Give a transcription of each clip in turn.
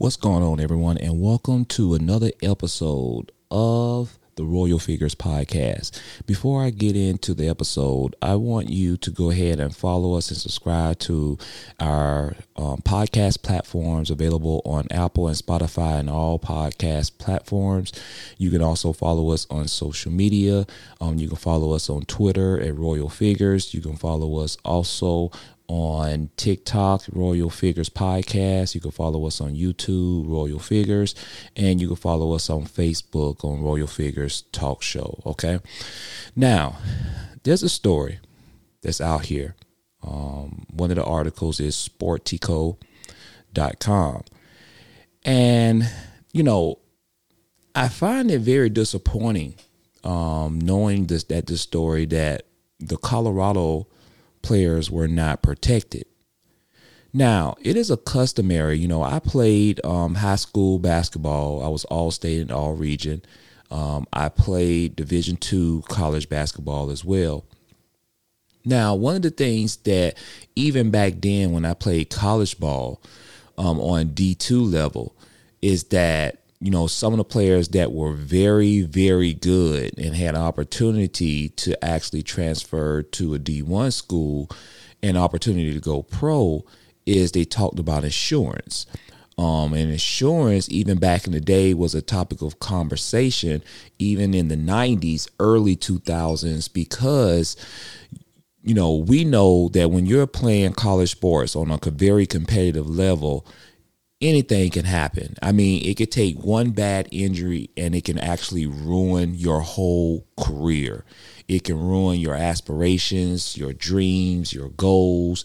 What's going on, everyone, and welcome to another episode of the Royale Figurez Podcast. Before I get into the episode, I want you to go ahead and follow us and subscribe to our um, podcast platforms available on Apple and Spotify and all podcast platforms. You can also follow us on social media. Um, you can follow us on Twitter at Royale Figurez. You can follow us also on TikTok, Royale Figurez Podcast. You can follow us on YouTube, Royale Figurez, and you can follow us on Facebook on Royale Figurez Talk Show. Okay. Now, there's a story that's out here. Um, one of the articles is sportico.com. And, you know, I find it very disappointing um, knowing this that this story that the Colorado players were not protected. Now, it is a customary, you know, I played um, high school basketball. I was all state and all region. Um, I played Division two college basketball as well. Now, one of the things that even back then when I played college ball um, on D2 level is that you know, some of the players that were very, very good and had an opportunity to actually transfer to a D1 school and opportunity to go pro is they talked about insurance. Um, and insurance, even back in the day, was a topic of conversation, even in the 90s, early 2000s, because you know, we know that when you're playing college sports on a very competitive level, anything can happen. I mean, it could take one bad injury and it can actually ruin your whole career. It can ruin your aspirations, your dreams, your goals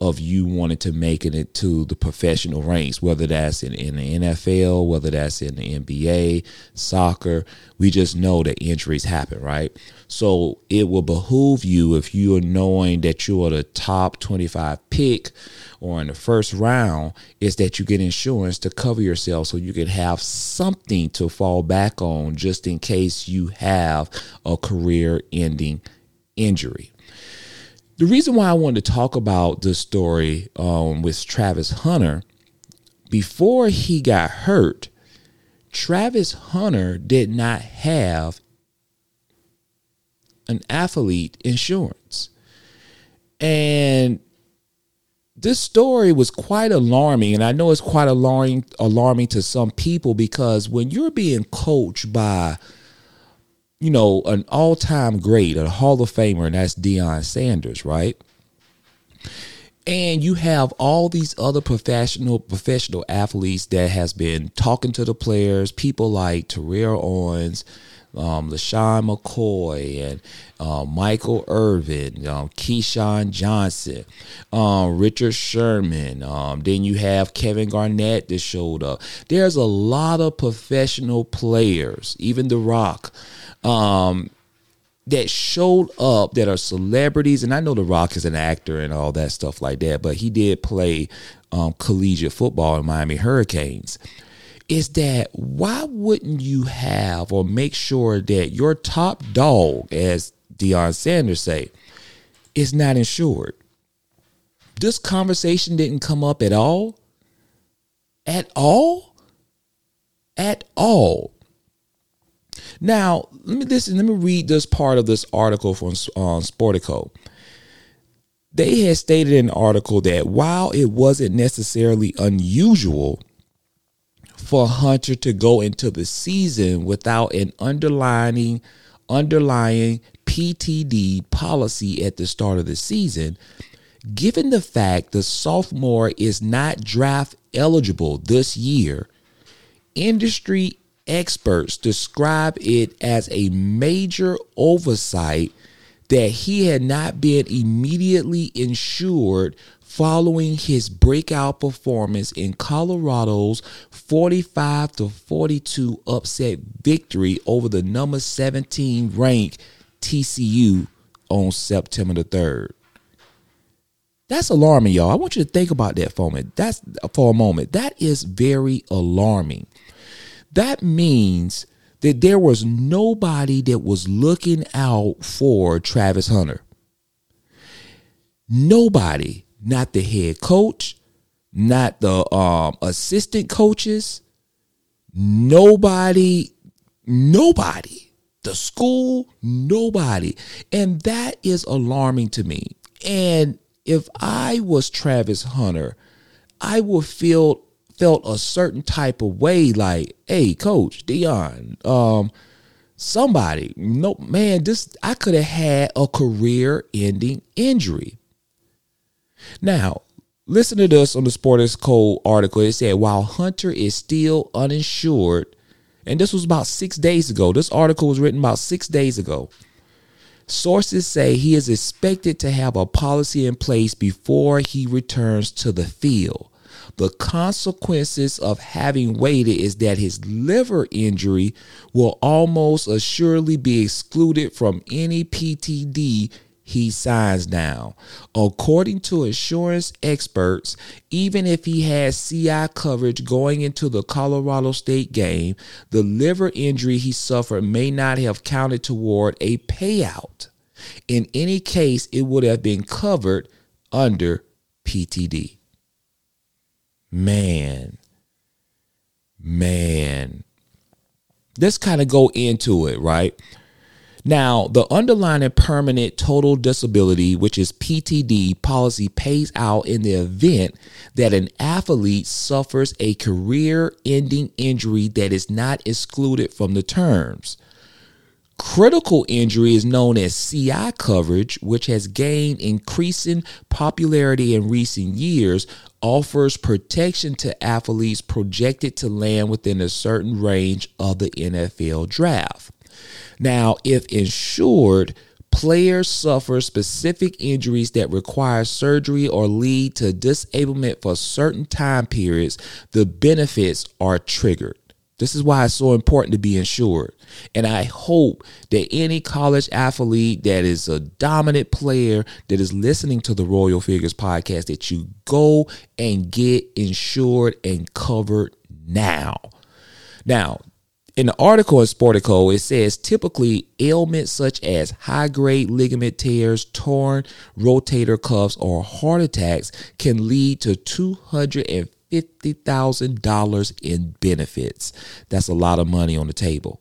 of you wanting to make it to the professional ranks, whether that's in, in the NFL, whether that's in the NBA, soccer. We just know that injuries happen, right? So it will behoove you if you are knowing that you are the top 25 pick or in the first round, is that you get insurance to cover yourself so you can have something to fall back on just in case you have a career ending injury. The reason why I wanted to talk about this story um, with Travis Hunter, before he got hurt, Travis Hunter did not have an athlete insurance. And this story was quite alarming and i know it's quite alarming alarming to some people because when you're being coached by you know an all-time great a hall of famer and that's Deion Sanders right and you have all these other professional professional athletes that has been talking to the players people like Terrell Owens um, LeSean McCoy and uh, Michael Irvin, um, Keyshawn Johnson, um, Richard Sherman. Um, then you have Kevin Garnett that showed up. There's a lot of professional players, even The Rock. Um, that showed up that are celebrities, and I know The Rock is an actor and all that stuff like that, but he did play um, collegiate football in Miami Hurricanes is that why wouldn't you have or make sure that your top dog, as Deion Sanders say, is not insured? This conversation didn't come up at all. At all? At all. Now, let me listen, let me read this part of this article from uh, Sportico. They had stated in an article that while it wasn't necessarily unusual for Hunter to go into the season without an underlying underlying PTD policy at the start of the season, given the fact the sophomore is not draft eligible this year, industry experts describe it as a major oversight that he had not been immediately insured following his breakout performance in Colorado's 45 to 42 upset victory over the number 17 ranked TCU on September the 3rd. That's alarming, y'all. I want you to think about that for a moment. That's for a moment. That is very alarming. That means that there was nobody that was looking out for Travis Hunter. Nobody not the head coach, not the um, assistant coaches, nobody, nobody, the school, nobody. And that is alarming to me. And if I was Travis Hunter, I would feel felt a certain type of way like, hey, coach Deion, um, somebody, no man, this I could have had a career ending injury. Now, listen to this on the Sportico article. It said while Hunter is still uninsured, and this was about six days ago. This article was written about six days ago. Sources say he is expected to have a policy in place before he returns to the field. The consequences of having waited is that his liver injury will almost assuredly be excluded from any PTD he signs now. According to insurance experts, even if he has CI coverage going into the Colorado State game, the liver injury he suffered may not have counted toward a payout. In any case, it would have been covered under PTD. Man, man. Let's kind of go into it, right? Now, the underlying permanent total disability, which is PTD policy, pays out in the event that an athlete suffers a career ending injury that is not excluded from the terms. Critical injury is known as CI coverage, which has gained increasing popularity in recent years, offers protection to athletes projected to land within a certain range of the NFL draft. Now, if insured, players suffer specific injuries that require surgery or lead to disablement for certain time periods, the benefits are triggered. This is why it's so important to be insured. And I hope that any college athlete that is a dominant player that is listening to the Royale Figurez podcast that you go and get insured and covered now. Now, in the article in Sportico, it says typically ailments such as high grade ligament tears, torn rotator cuffs, or heart attacks can lead to $250,000 in benefits. That's a lot of money on the table.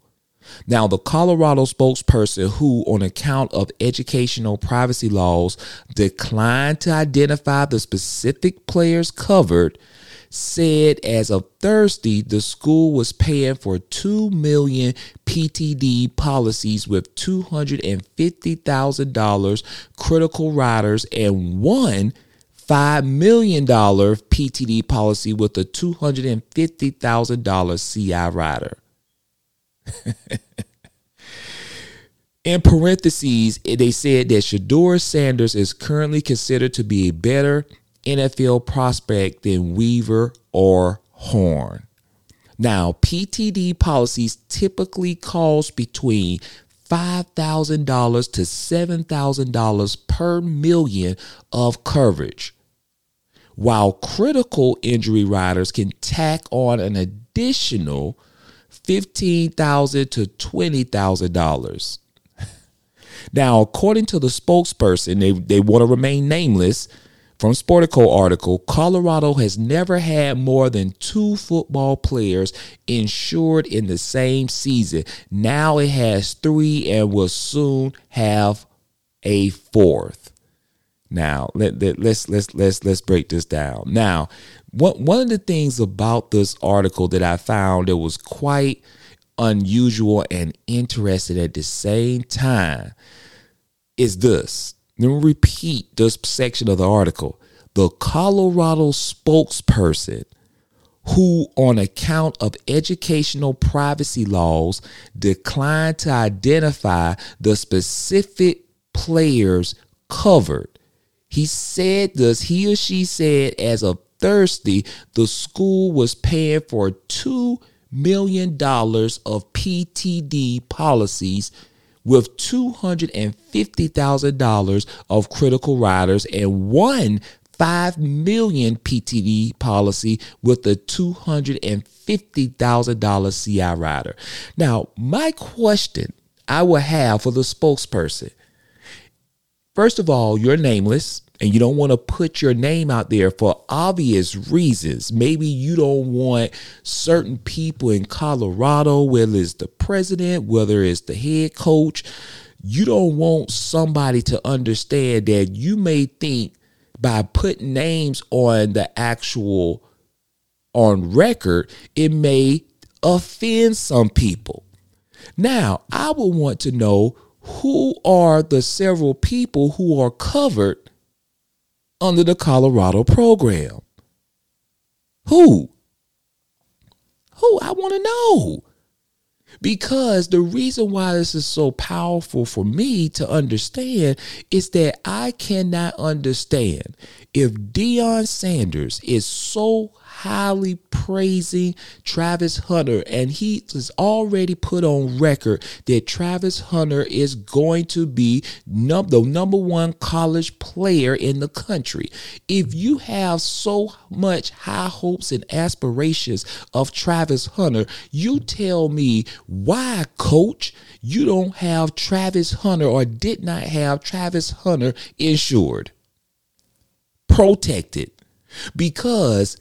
Now, the Colorado spokesperson, who, on account of educational privacy laws, declined to identify the specific players covered, said as of Thursday, the school was paying for 2 million PTD policies with $250,000 critical riders and one $5 million PTD policy with a $250,000 CI rider. In parentheses, they said that Shedeur Sanders is currently considered to be a better NFL prospect than Weaver or Horn. Now, PTD policies typically cost between $5,000 to $7,000 per million of coverage, while critical injury riders can tack on an additional $15,000 to $20,000. Now, according to the spokesperson, they, they want to remain nameless from Sportico article, Colorado has never had more than two football players insured in the same season. Now it has three and will soon have a fourth. Now let, let let's let's let's let's break this down. Now, one one of the things about this article that I found that was quite unusual and interesting at the same time is this let me repeat this section of the article. The Colorado spokesperson, who, on account of educational privacy laws, declined to identify the specific players covered. He said this, he or she said, as of Thursday, the school was paying for $2 million of PTD policies with $250,000 of critical riders and one 5 million PTD policy with a $250,000 CI rider. Now, my question I will have for the spokesperson First of all, you're nameless. And you don't want to put your name out there for obvious reasons. Maybe you don't want certain people in Colorado, whether it's the president, whether it's the head coach, you don't want somebody to understand that you may think by putting names on the actual on record, it may offend some people. Now, I would want to know who are the several people who are covered under the Colorado program? Who? Who? I want to know. Because the reason why this is so powerful for me to understand is that I cannot understand if Deion Sanders is so highly praising Travis Hunter, and he has already put on record that Travis Hunter is going to be num- the number one college player in the country. If you have so much high hopes and aspirations of Travis Hunter, you tell me why, coach, you don't have Travis Hunter or did not have Travis Hunter insured, protected, because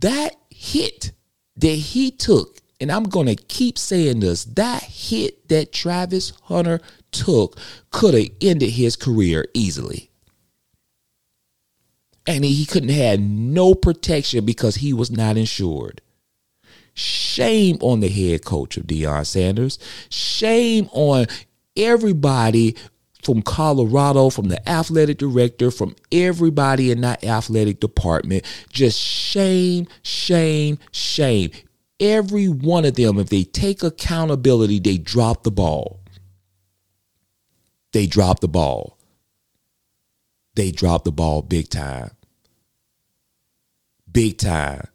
that hit that he took, and I'm going to keep saying this, that hit that Travis Hunter took could have ended his career easily. And he couldn't have had no protection because he was not insured. Shame on the head coach of Deion Sanders. Shame on everybody from Colorado, from the athletic director, from everybody in that athletic department. Just shame, shame, shame. Every one of them, if they take accountability, they drop the ball. They drop the ball. They drop the ball big time. Big time.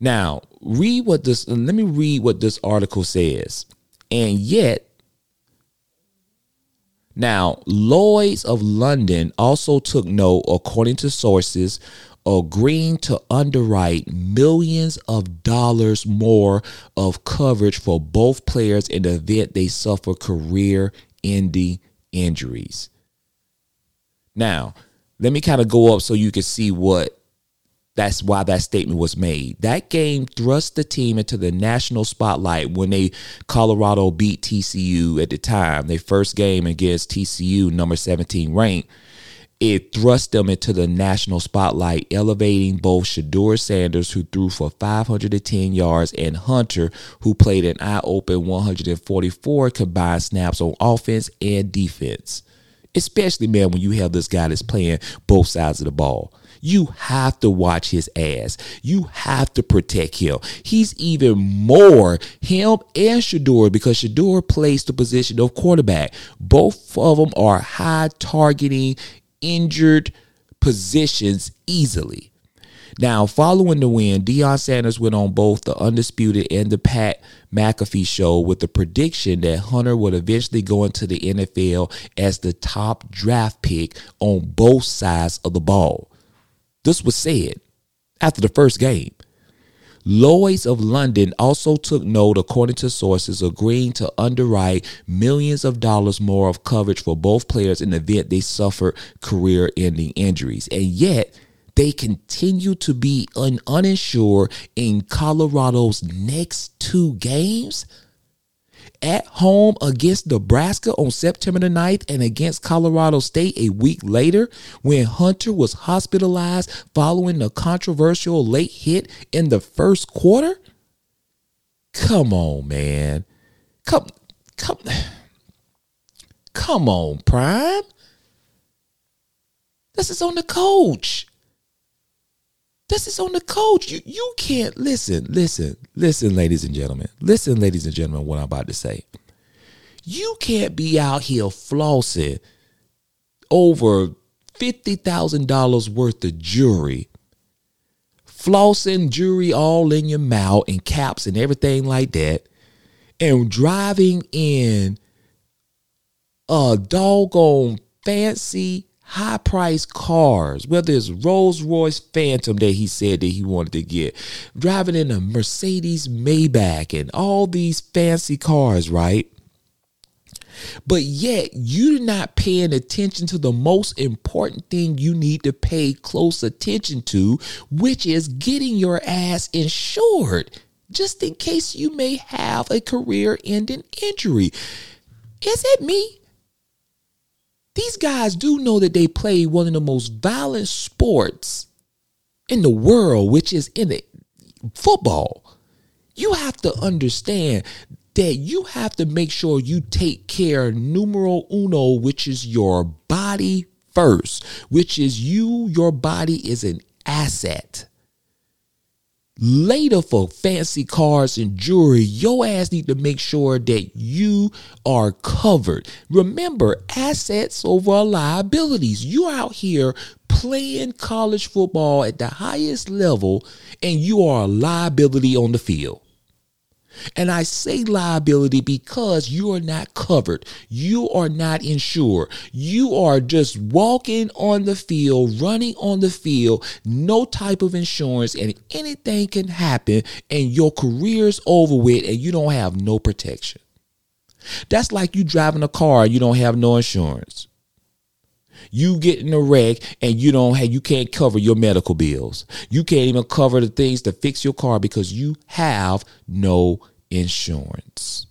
Now, read what this, let me read what this article says. And yet, now, Lloyds of London also took note, according to sources, agreeing to underwrite millions of dollars more of coverage for both players in the event they suffer career ending injuries. Now, let me kind of go up so you can see what that's why that statement was made. That game thrust the team into the national spotlight when they Colorado beat TCU at the time. Their first game against TCU, number 17 ranked. It thrust them into the national spotlight, elevating both Shedeur Sanders, who threw for 510 yards, and Hunter, who played an eye open 144 combined snaps on offense and defense. Especially, man, when you have this guy that's playing both sides of the ball. You have to watch his ass. You have to protect him. He's even more him and Shedeur because Shedeur plays the position of quarterback. Both of them are high targeting injured positions easily. Now, following the win, Deion Sanders went on both the Undisputed and the Pat McAfee show with the prediction that Hunter would eventually go into the NFL as the top draft pick on both sides of the ball. This was said after the first game. Lloyds of London also took note, according to sources, agreeing to underwrite millions of dollars more of coverage for both players in the event they suffer career ending injuries. And yet, they continue to be un- uninsured in Colorado's next two games at home against Nebraska on September the 9th and against Colorado State a week later when Hunter was hospitalized following the controversial late hit in the first quarter? Come on, man. Come come Come on, Prime. This is on the coach. This is on the coach. You you can't listen, listen, listen, ladies and gentlemen. Listen, ladies and gentlemen, what I'm about to say. You can't be out here flossing over fifty thousand dollars worth of jewelry, flossing jewelry all in your mouth and caps and everything like that, and driving in a doggone fancy high priced cars, whether it's Rolls Royce Phantom that he said that he wanted to get, driving in a Mercedes Maybach and all these fancy cars, right? But yet you're not paying attention to the most important thing you need to pay close attention to, which is getting your ass insured just in case you may have a career ending injury. Is it me? These guys do know that they play one of the most violent sports in the world, which is in the football. You have to understand that you have to make sure you take care numero uno, which is your body first, which is you, your body is an asset. Later for fancy cars and jewelry, your ass need to make sure that you are covered. Remember, assets over liabilities. You are out here playing college football at the highest level and you are a liability on the field. And I say liability because you are not covered. You are not insured. You are just walking on the field, running on the field, no type of insurance, and anything can happen, and your career's over with, and you don't have no protection. That's like you driving a car, you don't have no insurance you get in a wreck and you don't have you can't cover your medical bills. You can't even cover the things to fix your car because you have no insurance.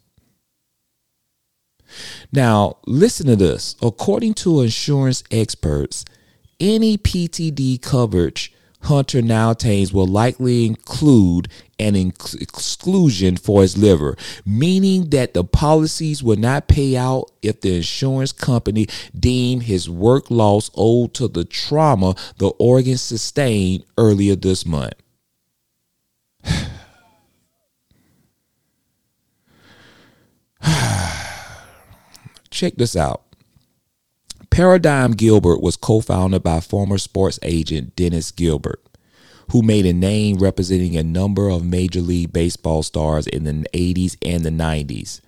Now, listen to this. According to insurance experts, any PTD coverage Hunter now obtains will likely include an exclusion for his liver, meaning that the policies will not pay out if the insurance company deem his work loss owed to the trauma the organ sustained earlier this month. Check this out. Paradigm Gilbert was co founded by former sports agent Dennis Gilbert, who made a name representing a number of Major League Baseball stars in the 80s and the 90s.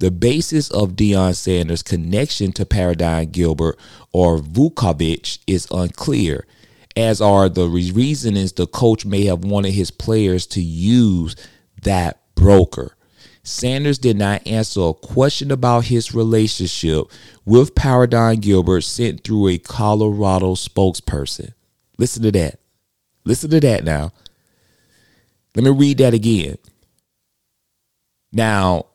The basis of Deion Sanders' connection to Paradigm Gilbert or Vukovich is unclear, as are the reasonings the coach may have wanted his players to use that broker. Sanders did not answer a question about his relationship with Paradigm Gilbert sent through a Colorado spokesperson. Listen to that. Listen to that now. Let me read that again. Now,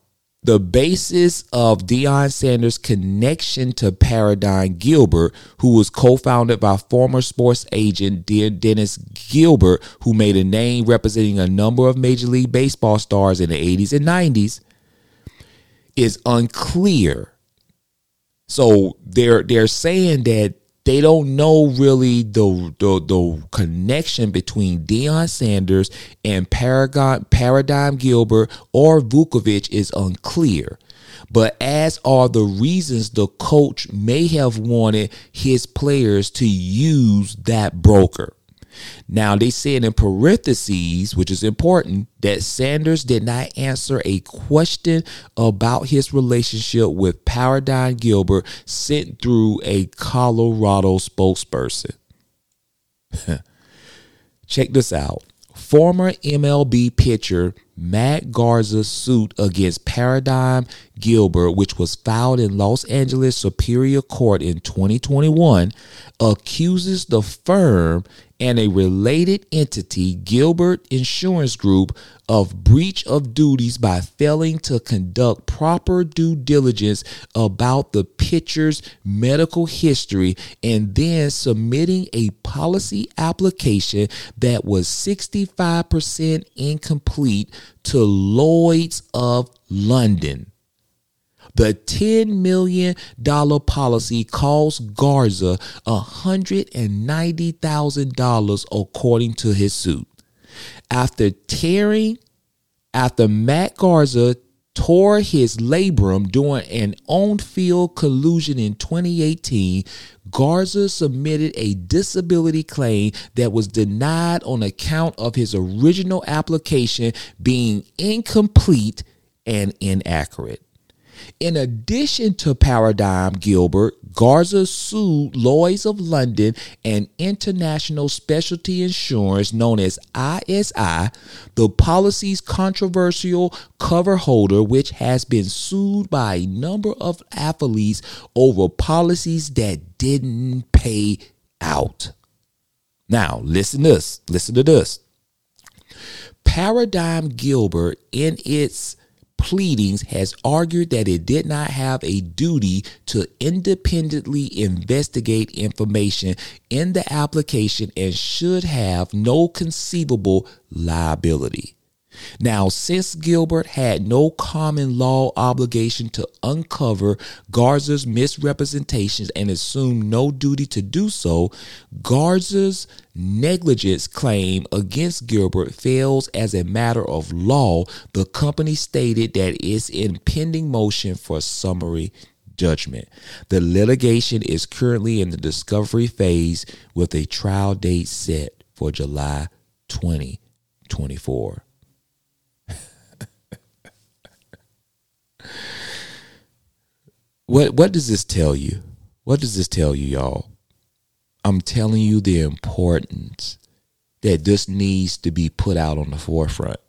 the basis of Deion Sanders' connection to Paradigm Gilbert, who was co founded by former sports agent Dear Dennis Gilbert, who made a name representing a number of Major League Baseball stars in the 80s and 90s, is unclear. So they're they're saying that they don't know really the, the, the connection between Deion Sanders and Paragon, Paradigm Gilbert or Vukovich is unclear. But as are the reasons the coach may have wanted his players to use that broker. Now, they said in parentheses, which is important, that Sanders did not answer a question about his relationship with Paradigm Gilbert sent through a Colorado spokesperson. Check this out. Former MLB pitcher Matt Garza's suit against Paradigm Gilbert, which was filed in Los Angeles Superior Court in 2021, accuses the firm and a related entity, Gilbert Insurance Group, of breach of duties by failing to conduct proper due diligence about the pitcher's medical history and then submitting a policy application that was 65% incomplete to Lloyd's of London. The $10 million policy cost Garza $190,000 according to his suit. After tearing, after Matt Garza tore his labrum during an on field collusion in 2018, Garza submitted a disability claim that was denied on account of his original application being incomplete and inaccurate. In addition to Paradigm Gilbert, Garza sued Lloyds of London and International Specialty Insurance, known as ISI, the policy's controversial cover holder, which has been sued by a number of athletes over policies that didn't pay out. Now, listen to this. Listen to this. Paradigm Gilbert, in its pleadings has argued that it did not have a duty to independently investigate information in the application and should have no conceivable liability. Now, since Gilbert had no common law obligation to uncover Garza's misrepresentations and assumed no duty to do so, Garza's negligence claim against Gilbert fails as a matter of law. The company stated that it's in pending motion for summary judgment. The litigation is currently in the discovery phase with a trial date set for July 2024. What what does this tell you? What does this tell you, y'all? I'm telling you the importance that this needs to be put out on the forefront.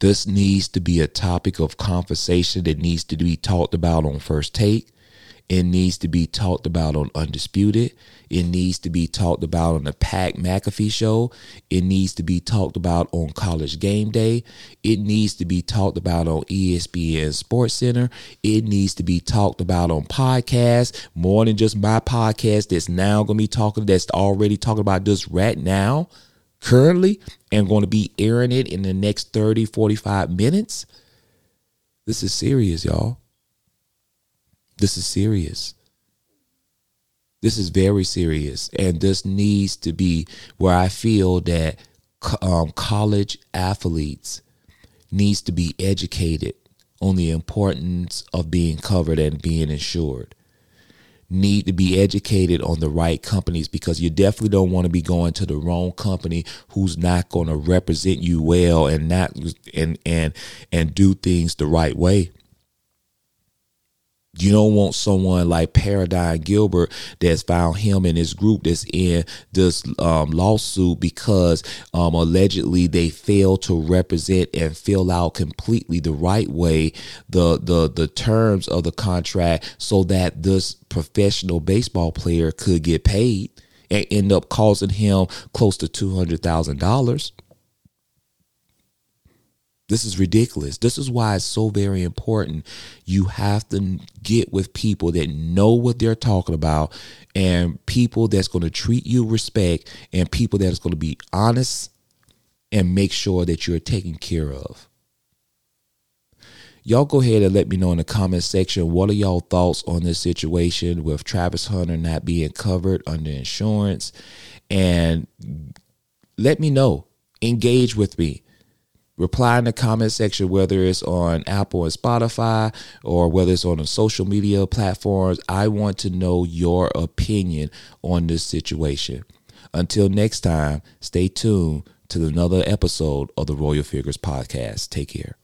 This needs to be a topic of conversation that needs to be talked about on first take. It needs to be talked about on Undisputed. It needs to be talked about on the Pat McAfee show. It needs to be talked about on College Game Day. It needs to be talked about on ESPN Sports Center. It needs to be talked about on podcasts, more than just my podcast that's now going to be talking, that's already talking about this right now, currently, and going to be airing it in the next 30, 45 minutes. This is serious, y'all. This is serious. This is very serious. And this needs to be where I feel that um, college athletes needs to be educated on the importance of being covered and being insured need to be educated on the right companies because you definitely don't want to be going to the wrong company who's not going to represent you well and not and and and do things the right way you don't want someone like Paradigm Gilbert that's found him and his group that's in this um, lawsuit because um, allegedly they failed to represent and fill out completely the right way the the the terms of the contract so that this professional baseball player could get paid and end up causing him close to two hundred thousand dollars. This is ridiculous. This is why it's so very important. You have to get with people that know what they're talking about and people that's going to treat you respect and people that's going to be honest and make sure that you're taken care of. Y'all go ahead and let me know in the comment section what are y'all thoughts on this situation with Travis Hunter not being covered under insurance and let me know. Engage with me reply in the comment section, whether it's on Apple and Spotify or whether it's on the social media platforms. I want to know your opinion on this situation. Until next time, stay tuned to another episode of the Royale Figurez Podcast. Take care.